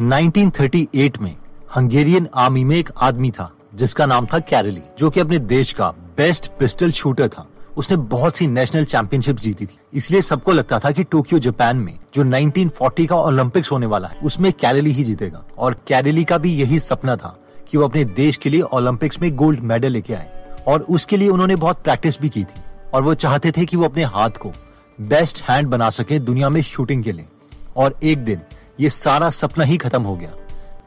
1938 में Hungarian army में एक आदमी था, जिसका नाम था कैरली, जो कि अपने देश का बेस्ट पिस्टल शूटर था। उसने बहुत सी नेशनल चैंपियनशिप जीती थी। इसलिए सबको लगता था कि टोक्यो, जापान में जो 1940 का ओलंपिक्स होने वाला है, उसमें कैरली ही जीतेगा। और कैरली का भी यही सपना था कि वो अपने देश के लिए ओलंपिक्स में गोल्ड मेडल लेके आए। और उसके लिए उन्होंने बहुत प्रैक्टिस भी की थी। और वो चाहते थे कि वो अपने हाथ को बेस्ट हैंड बना सके दुनिया में शूटिंग के लिए। और एक दिन ये सारा सपना ही खत्म हो गया।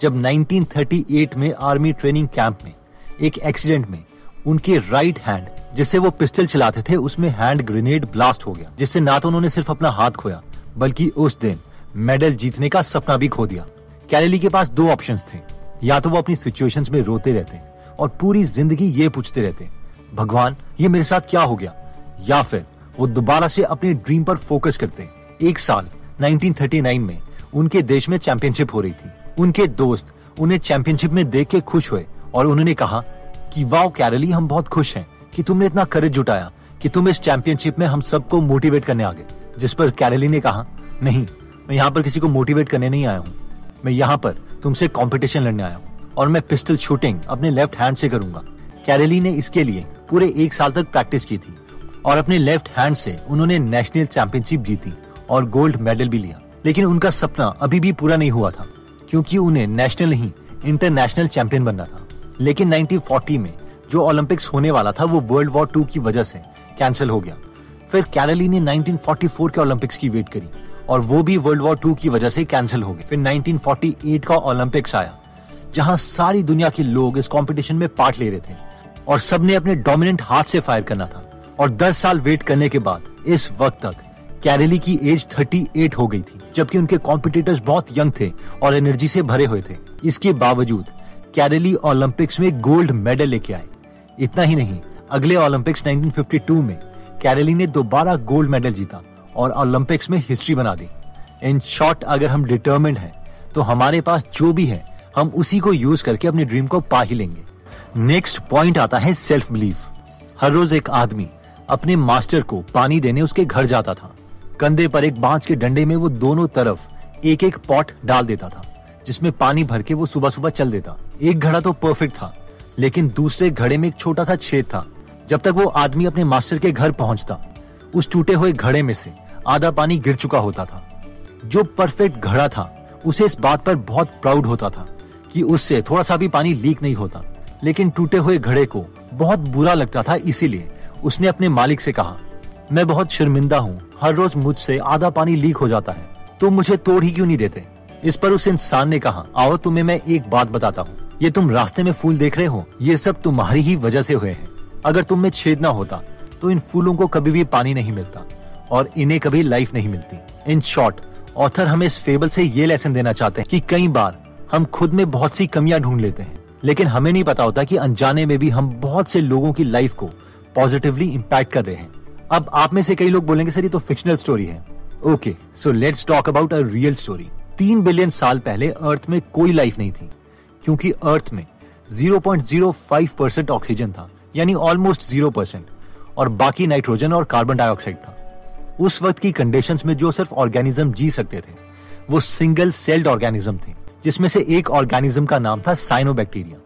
जब 1938 में आर्मी ट्रेनिंग कैंप में, एक एक्सीडेंट में, उनके राइट हैंड, जिससे वो पिस्टल चलाते थे, उसमें हैंड ग्रेनेड ब्लास्ट हो गया, जिससे ना तो उन्होंने सिर्फ़ अपना हाथ खोया, बल्कि उस दिन मेडल जीतने का सपना भी खो दिया। कैरेली के पास दो ऑप्शंस थे, या तो वो अपनी सिचुएशंस में रोते रहते और पूरी ज़िंदगी ये पूछते रहते, भगवान, ये मेरे साथ क्या हो गया? या फिर वो दोबारा से अपने ड्रीम पर फोकस करते, एक साल 1939 में उनके देश में चैंपियनशिप हो रही थी। उनके दोस्त उन्हें चैंपियनशिप में देख के खुश हुए और उन्होंने कहा कि वाओ कैरली, हम बहुत खुश हैं कि तुमने इतना करेज जुटाया कि तुम इस चैंपियनशिप में हम सबको मोटिवेट करने आ गए जिस पर कैरली ने कहा, नहीं, मैं यहाँ पर किसी को मोटिवेट करने नहीं आया हूँ। मैं यहाँ पर तुमसे कंपटीशन लड़ने आया हूँ और मैं पिस्टल शूटिंग अपने लेफ़्ट हैंड से करूँगा। कैरली ने इसके लिए पूरे एक साल तक प्रैक्टिस की थी और अपने लेफ़्ट हैंड से उन्होंने नेशनल चैंपियनशिप जीती और गोल्ड मेडल भी लिया। लेकिन उनका सपना अभी भी पूरा नहीं हुआ था, क्योंकि उन्हें नेशनल ही इंटरनेशनल चैंपियन बनना था। लेकिन 1940 में जो ओलंपिक्स होने वाला था, वो वर्ल्ड वॉर टू की वजह से कैंसिल हो गया। फिर कैरली ने 1944 के ओलंपिक्स की वेट करी, और वो भी वर्ल्ड वॉर टू की वजह से कैंसिल हो गए। फिर 1948 का ओलंपिक्स आया, जहाँ सारी दुनिया के लोग इस कंपटीशन में पार्ट ले रहे थे, और सबने अपने डोमिनेंट हाथ से फायर करना था, और 10 साल वेट करने के बाद, इस वक्त तक कैरेली की एज 38 हो गई थी, जबकि उनके कॉम्पिटिटर्स बहुत यंग थे और एनर्जी से भरे हुए थे। इसके बावजूद, कैरेली ओलंपिक्स में गोल्ड मेडल लेके आए। इतना ही नहीं, अगले ओलंपिक्स 1952 में, कैरेली ने दोबारा गोल्ड मेडल जीता और ओलंपिक्स में हिस्ट्री बना दी। इन शॉर्ट अगर हम डिटर्मेंड हैं तो हमारे पास जो भी है, हम उसी को यूज़ करके अपने ड्रीम को पा ही लेंगे। नेक्स्ट पॉइंट आता है सेल्फ बिलीफ हर रोज एक आदमी अपने मास्टर को पानी देने उसके घर जाता था। कंधे पर एक बाँस के डंडे में वो दोनों तरफ़ एक एक पॉट डाल देता था, जिसमें पानी भर के वो सुबह सुबह चल देता। एक घड़ा तो परफेक्ट था, लेकिन दूसरे घड़े में एक छोटा सा छेद था, जब तक वो आदमी अपने मास्टर के घर पहुँचता। उस टूटे हुए घड़े में से आधा पानी गिर चुका होता था। जो परफेक्ट घड़ा था, उसे इस बात पर बहुत प्राउड होता था कि उससे थोड़ा सा भी पानी लीक नहीं होता, लेकिन टूटे हुए घड़े को बहुत बुरा लगता था, इसीलिए उसने अपने मालिक से कहा, मैं बहुत शर्मिंदा हूँ हर रोज मुझसे आधा पानी लीक हो जाता है। तुम मुझे तोड़ ही क्यों नहीं देते? इस पर उस इंसान ने कहा, आओ तुम्हें मैं एक बात बताता हूँ। ये तुम रास्ते में फूल देख रहे हो? ये सब तुम्हारी ही वजह से हुए हैं। अगर तुम में छेद ना होता तो इन फूलों को कभी भी पानी नहीं मिलता और इन्हें कभी लाइफ नहीं मिलती। इन शॉर्ट, ऑथर हमें इस फेबल से ये लेसन देना चाहते हैं कि कई बार हम खुद में बहुत सी कमियाँ ढूंढ लेते हैं, लेकिन हमें नहीं पता होता कि अनजाने में भी हम बहुत से लोगों की लाइफ को पॉजिटिवली इम्पैक्ट कर रहे हैं। अब आप में से कई लोग बोलेंगे, सर, ये तो फिक्शनल स्टोरी है. Okay so let's talk about a real story तीन बिलियन साल पहले अर्थ में कोई लाइफ नहीं थी, क्योंकि अर्थ में 0.05 परसेंट ऑक्सीजन था, यानी ऑलमोस्ट ज़ीरो परसेंट और बाकी नाइट्रोजन और कार्बन डाइऑक्साइड था। उस वक्त की कंडीशंस में जो सिर्फ़ ऑर्गेनिज्म जी सकते थे, वो सिंगल सेल्ड ऑर्गेनिज्म थे, जिसमें से एक ऑर्गेनिज्म का नाम था साइनोबैक्टीरिया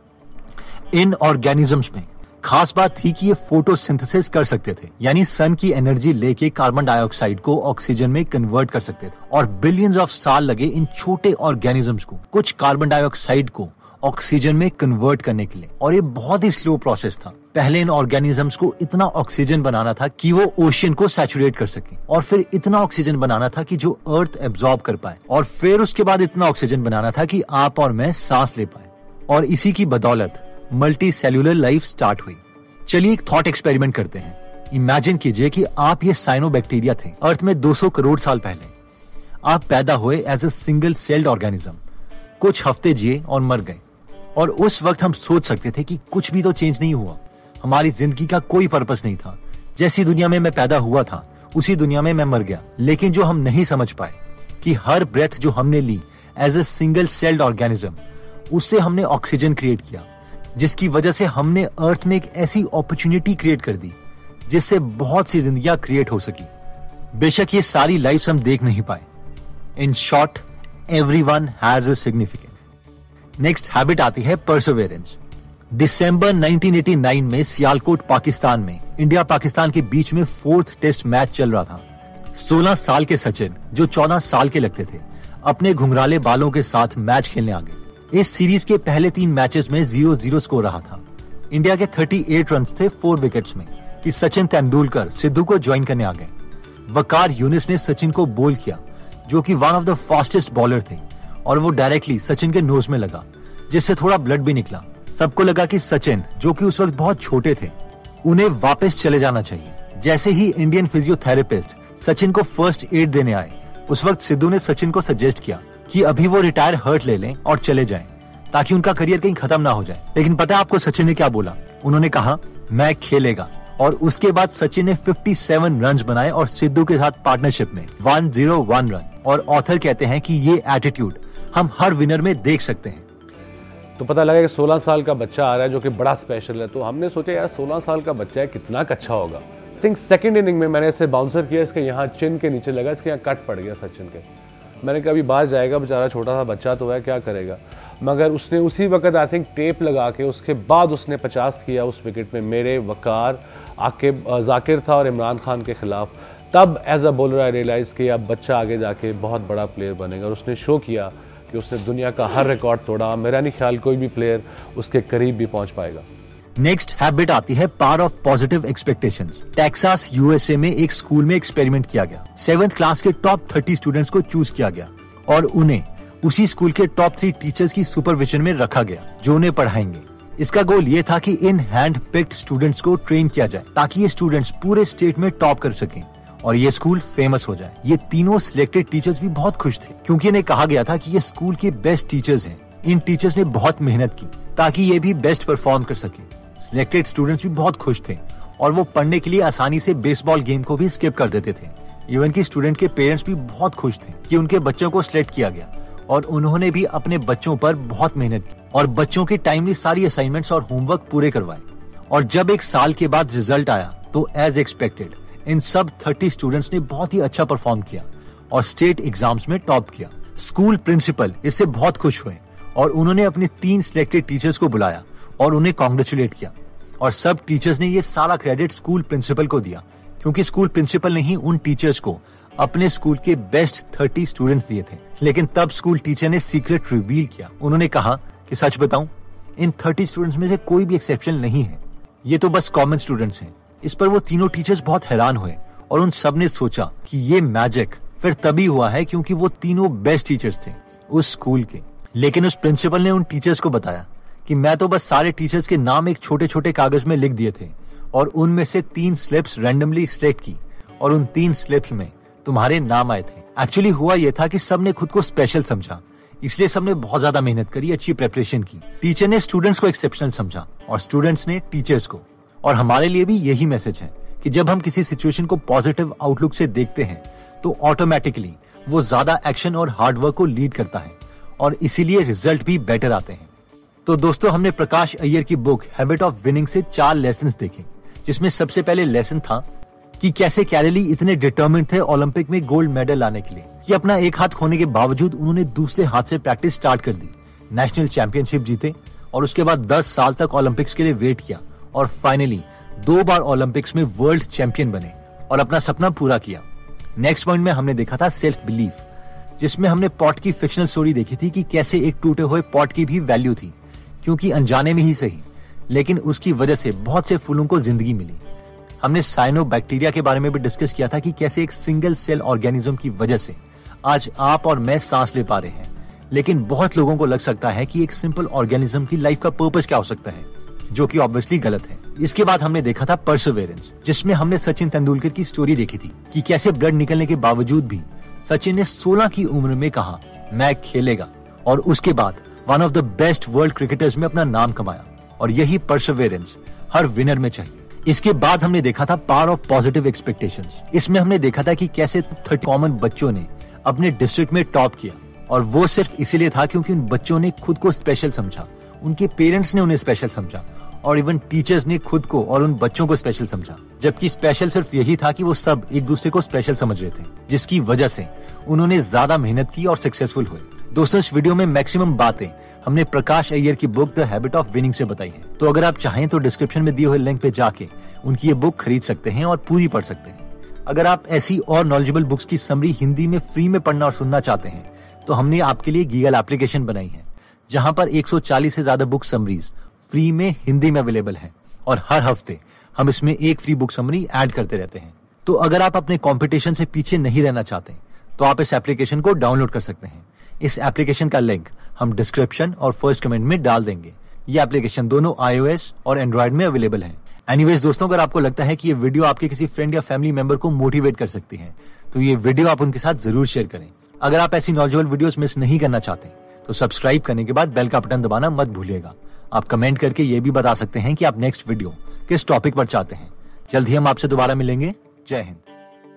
इन ऑर्गेनिजम्स में खास बात थी कि ये फोटोसिंथेसिस कर सकते थे, यानी सन की एनर्जी लेके कार्बन डाइऑक्साइड को ऑक्सीजन में कन्वर्ट कर सकते थे, और बिलियंस ऑफ़ साल लगे इन छोटे ऑर्गेनिजम्स को, कुछ कार्बन डाइऑक्साइड को ऑक्सीजन में कन्वर्ट करने के लिए। और ये बहुत ही स्लो प्रोसेस था। पहले इन ऑर्गेनिजम्स को इतना ऑक्सीजन बनाना था कि वो ओशियन को सैचुरेट कर सके, और फिर इतना ऑक्सीजन बनाना था कि जो अर्थ एब्जॉर्ब कर पाए, और फिर उसके बाद इतना ऑक्सीजन बनाना था कि आप और मैं सांस ले पाए। और इसी की बदौलत मल्टी सेल्यूलर लाइफ स्टार्ट हुई। चलिए एक थॉट एक्सपेरिमेंट करते हैं। इमेजिन कीजिए कि आप ये साइनो बैक्टीरिया थे अर्थ में 200 करोड़ साल पहले। आप पैदा हुए as a single celled organism कुछ हफ़्ते जिए और मर गए। और उस वक्त हम सोच सकते थे कि कुछ भी तो चेंज नहीं हुआ। हमारी ज़िंदगी का कोई पर्पस नहीं था। जैसी दुनिया में मैं पैदा हुआ था, उसी दुनिया में मैं मर गया। लेकिन जो हम नहीं समझ पाए कि हर ब्रेथ जो हमने ली as a single celled organism उससे हमने ऑक्सीजन क्रिएट किया। जिसकी वजह से हमने अर्थ में एक ऐसी अपॉर्चुनिटी क्रिएट कर दी, जिससे बहुत सी जिंदगियाँ क्रिएट हो सकी। बेशक ये सारी लाइफ हम देख नहीं पाए। In short everyone has significant next habit आती है परसोवेरेंस दिसंबर 1989 में सियालकोट, पाकिस्तान में इंडिया पाकिस्तान के बीच में फोर्थ टेस्ट मैच चल रहा था। 16 साल के सचिन, जो 14 साल के लगते थे, अपने घुंघराले बालों के साथ मैच खेलने आ गए। इस सीरीज़ के पहले तीन मैचेस में ज़ीरो ज़ीरो स्कोर रहा था। इंडिया के 38 रन थे फोर विकेट्स में कि सचिन तेंदुलकर सिद्धू को ज्वाइन करने आ गए। वकार यूनिस ने सचिन को बोल किया, जो कि one of the fastest bowler थे, और वो डायरेक्टली सचिन के नोज़ में लगा, जिससे थोड़ा ब्लड भी निकला। सबको लगा कि सचिन, जो कि उस वक्त बहुत छोटे थे, उन्हें वापस चले जाना चाहिए। जैसे ही इंडियन फिजियोथेरेपिस्ट सचिन को फ़र्स्ट एड देने आए, उस वक्त सिद्धू ने सचिन को सजेस्ट किया कि अभी वो रिटायर हर्ट ले लें और चले जाएँ, ताकि उनका करियर कहीं खत्म ना हो जाए। लेकिन पता है आपको सचिन ने क्या बोला? उन्होंने कहा, मैं खेलेगा। और उसके बाद सचिन ने 57 रन बनाए और सिद्धू के साथ पार्टनरशिप में 101 रन और ऑथर कहते हैं कि ये एटीट्यूड हम हर विनर में देख सकते हैं। तो पता लगा कि 16 साल का बच्चा आ रहा है जो कि बड़ा स्पेशल है। तो हमने सोचा, यार 16 साल का बच्चा है, कितना अच्छा होगा। थिंक सेकंड इनिंग में मैंने इसे बाउंसर किया, इसके यहाँ चिन के नीचे लगा, इसके यहाँ कट पड़ गया सचिन के। मैंने कहा, अभी बाहर जाएगा बेचारा, छोटा सा बच्चा तो है, क्या करेगा? मगर उसने उसी वक्त आई थिंक टेप लगा के, उसके बाद उसने पचास किया उस विकेट में, मेरे वकार आकिब जाकिर था और इमरान खान के ख़िलाफ़। तब as a bowler I realise कि अब बच्चा आगे जाके बहुत बड़ा प्लेयर बनेगा और उसने शो किया कि उसने दुनिया का हर रिकॉर्ड तोड़ा। मेरा नहीं ख्याल कोई भी प्लेयर उसके करीब भी पहुँच पाएगा। नेक्स्ट हैबिट आती है power of positive expectation Texas USA में एक स्कूल में एक्सपेरिमेंट किया गया. सेवेंथ क्लास के टॉप थर्टी स्टूडेंट्स को चूज़ किया गया और उन्हें उसी स्कूल के टॉप थ्री टीचर्स की सुपरविजन में रखा गया, जो उन्हें पढ़ाएँगे. इसका गोल ये था कि इन हैंड पिक्ड स्टूडेंट्स को ट्रेन किया जाए, ताकि ये स्टूडेंट्स पूरे स्टेट में टॉप कर सकें और ये स्कूल फ़ेमस हो जाए. ये तीनों सिलेक्टेड टीचर्स भी बहुत खुश थे, क्योंकि इन्हें कहा गया था कि ये स्कूल के बेस्ट टीचर्स हैं. इन टीचर्स ने बहुत मेहनत की, ताकि ये भी बेस्ट परफॉर्म कर सके. सिलेक्टेड स्टूडेंट्स भी बहुत खुश थे और वो पढ़ने के लिए आसानी से बेसबॉल गेम को भी स्किप कर देते थे। इवन की स्टूडेंट के पेरेंट्स भी बहुत खुश थे कि उनके बच्चों को सिलेक्ट किया गया और उन्होंने भी अपने बच्चों पर बहुत मेहनत की और बच्चों के टाइमली सारी असाइनमेंट्स और होमवर्क पूरे करवाए। और जब एक साल के बाद रिज़ल्ट आया तो एज एक्सपेक्टेड इन सब थर्टी स्टूडेंट्स ने बहुत ही अच्छा परफॉर्म किया और स्टेट एग्ज़ाम्स में टॉप किया। स्कूल प्रिंसिपल इससे बहुत खुश हुए और उन्होंने अपने तीन सिलेक्टेड टीचर्स को बुलाया और उन्हें कॉन्ग्रेचुलेट किया। और सब टीचर्स ने ये सारा क्रेडिट स्कूल प्रिंसिपल को दिया, क्योंकि स्कूल प्रिंसिपल ने ही उन टीचर्स को अपने स्कूल के बेस्ट थर्टी स्टूडेंट्स दिए थे। लेकिन तब स्कूल टीचर ने सीक्रेट रिवील किया। उन्होंने कहा कि सच बताऊँ, इन थर्टी स्टूडेंट्स में से कोई भी एक्सेप्शन नहीं है। ये तो बस कॉमन स्टूडेंट्स हैं। इस पर वो तीनों टीचर्स बहुत हैरान हुए और उन सबने सोचा कि ये मैजिक फिर तभी हुआ है क्योंकि वो तीनों बेस्ट टीचर्स थे उस स्कूल के। लेकिन उस प्रिंसिपल ने उन टीचर्स को बताया कि मैं तो बस सारे टीचर्स के नाम एक छोटे छोटे कागज़ में लिख दिए थे और उनमें से तीन स्लिप्स रैंडमली सिलेक्ट की और उन तीन स्लिप्स में तुम्हारे नाम आए थे। एक्चुअली हुआ यह था कि सबने खुद को स्पेशल समझा। इसलिए सबने बहुत ज़्यादा मेहनत करी, अच्छी प्रेपरेशन की। टीचर ने स्टूडेंट्स को एक्सेप्शनल समझा और स्टूडेंट्स ने टीचर्स को। और हमारे लिए भी यही मैसेज है कि जब हम किसी सिचुएशन को पॉजिटिव आउटलुक से देखते हैं तो ऑटोमेटिकली वो ज़्यादा एक्शन और हार्डवर्क को लीड करता है और इसीलिए रिज़ल्ट भी बेटर आते हैं। तो दोस्तों, हमने प्रकाश अय्यर की बुक हैबिट ऑफ़ विनिंग से चार लेसन देखे, जिसमें सबसे पहले लेसन था कि कैसे कैरेली इतने डिटर्मिंड थे ओलंपिक में गोल्ड मेडल लाने के लिए, कि अपना एक हाथ खोने के बावजूद उन्होंने दूसरे हाथ से प्रैक्टिस स्टार्ट कर दी नेशनल चैंपियनशिप जीते और उसके बाद 10 साल तक ओलंपिक्स के लिए वेट किया और फाइनली दो बार ओलंपिक्स में वर्ल्ड चैंपियन बने और अपना सपना पूरा किया। नेक्स्ट पॉइंट में हमने देखा था सेल्फ बिलीफ जिसमें हमने पॉट की फिक्शनल स्टोरी देखी थी कि कैसे एक टूटे हुए पॉट की भी वैल्यू थी। क्योंकि अनजाने में ही सही, लेकिन उसकी वजह से बहुत से फूलों को ज़िंदगी मिली। हमने साइनो बैक्टीरिया के बारे में भी डिस्कस किया था कि कैसे एक सिंगल सेल ऑर्गेनिज्म की वजह से आज आप और मैं सांस ले पा रहे हैं। लेकिन बहुत लोगों को लग सकता है कि एक सिंपल ऑर्गेनिज्म की लाइफ का पर्पज क्या हो सकता है, जो कि ऑब्वियसली गलत है। इसके बाद हमने देखा था परसोवेरेंस जिसमें हमने सचिन तेंदुलकर की स्टोरी देखी थी कि कैसे ब्लड निकलने के बावजूद भी सचिन ने 16 की उम्र में कहा, मैं खेलेगा। और उसके बाद one of the best world cricketers में अपना नाम कमाया और यही परसोवेरेंस हर विनर में चाहिए। इसके बाद हमने देखा था पावर ऑफ़ पॉजिटिव एक्सपेक्टेशन इसमें हमने देखा था कि कैसे थर्टी कॉमन बच्चों ने अपने डिस्ट्रिक्ट में टॉप किया। और वो सिर्फ़ इसीलिए था क्योंकि उन बच्चों ने खुद को स्पेशल समझा। उनके पेरेंट्स ने उन्हें स्पेशल समझा। और इवन टीचर्स ने खुद को और उन बच्चों को स्पेशल समझा। जबकि स्पेशल सिर्फ़ यही था कि वो सब एक दूसरे को स्पेशल समझ रहे थे, जिसकी वजह से उन्होंने ज़्यादा मेहनत की और सक्सेसफुल हुए। दोस्तों, इस वीडियो में मैक्सिमम बातें हमने प्रकाश अय्यर की book the habit of winning से बताई है। तो अगर आप चाहें तो डिस्क्रिप्शन में दिए हुए लिंक पे जाके उनकी ये बुक खरीद सकते हैं और पूरी पढ़ सकते हैं। अगर आप ऐसी और नॉलेजेबल बुक्स की समरी हिंदी में फ्री में पढ़ना और सुनना चाहते हैं तो हमने आपके लिए गीगल एप्लीकेशन बनाई है, जहाँ पर 140 से ज़्यादा बुक समरीज फ्री में हिंदी में अवेलेबल है और हर हफ़्ते हम इसमें एक फ्री बुक समरी ऐड करते रहते हैं। तो अगर आप अपने कॉम्पिटिशन से पीछे नहीं रहना चाहते तो आप इस एप्लीकेशन को डाउनलोड कर सकते हैं। इस एप्लीकेशन का लिंक हम डिस्क्रिप्शन और फ़र्स्ट कमेंट में डाल देंगे। ये एप्लीकेशन दोनों आईओएस और एंड्रॉइड में अवेलेबल है। एनीवेज दोस्तों, अगर आपको लगता है कि ये वीडियो आपके किसी फ्रेंड या फैमिली मेंबर को मोटिवेट कर सकती है तो ये वीडियो आप उनके साथ ज़रूर शेयर करें। अगर आप ऐसी नॉलेजेबल वीडियोस मिस नहीं करना चाहते तो सब्सक्राइब करने के बाद बेल का बटन दबाना मत भूलिएगा। आप कमेंट करके ये भी बता सकते हैं कि आप नेक्स्ट वीडियो किस टॉपिक पर चाहते हैं। जल्द ही हम आपसे दोबारा मिलेंगे। जय हिंद।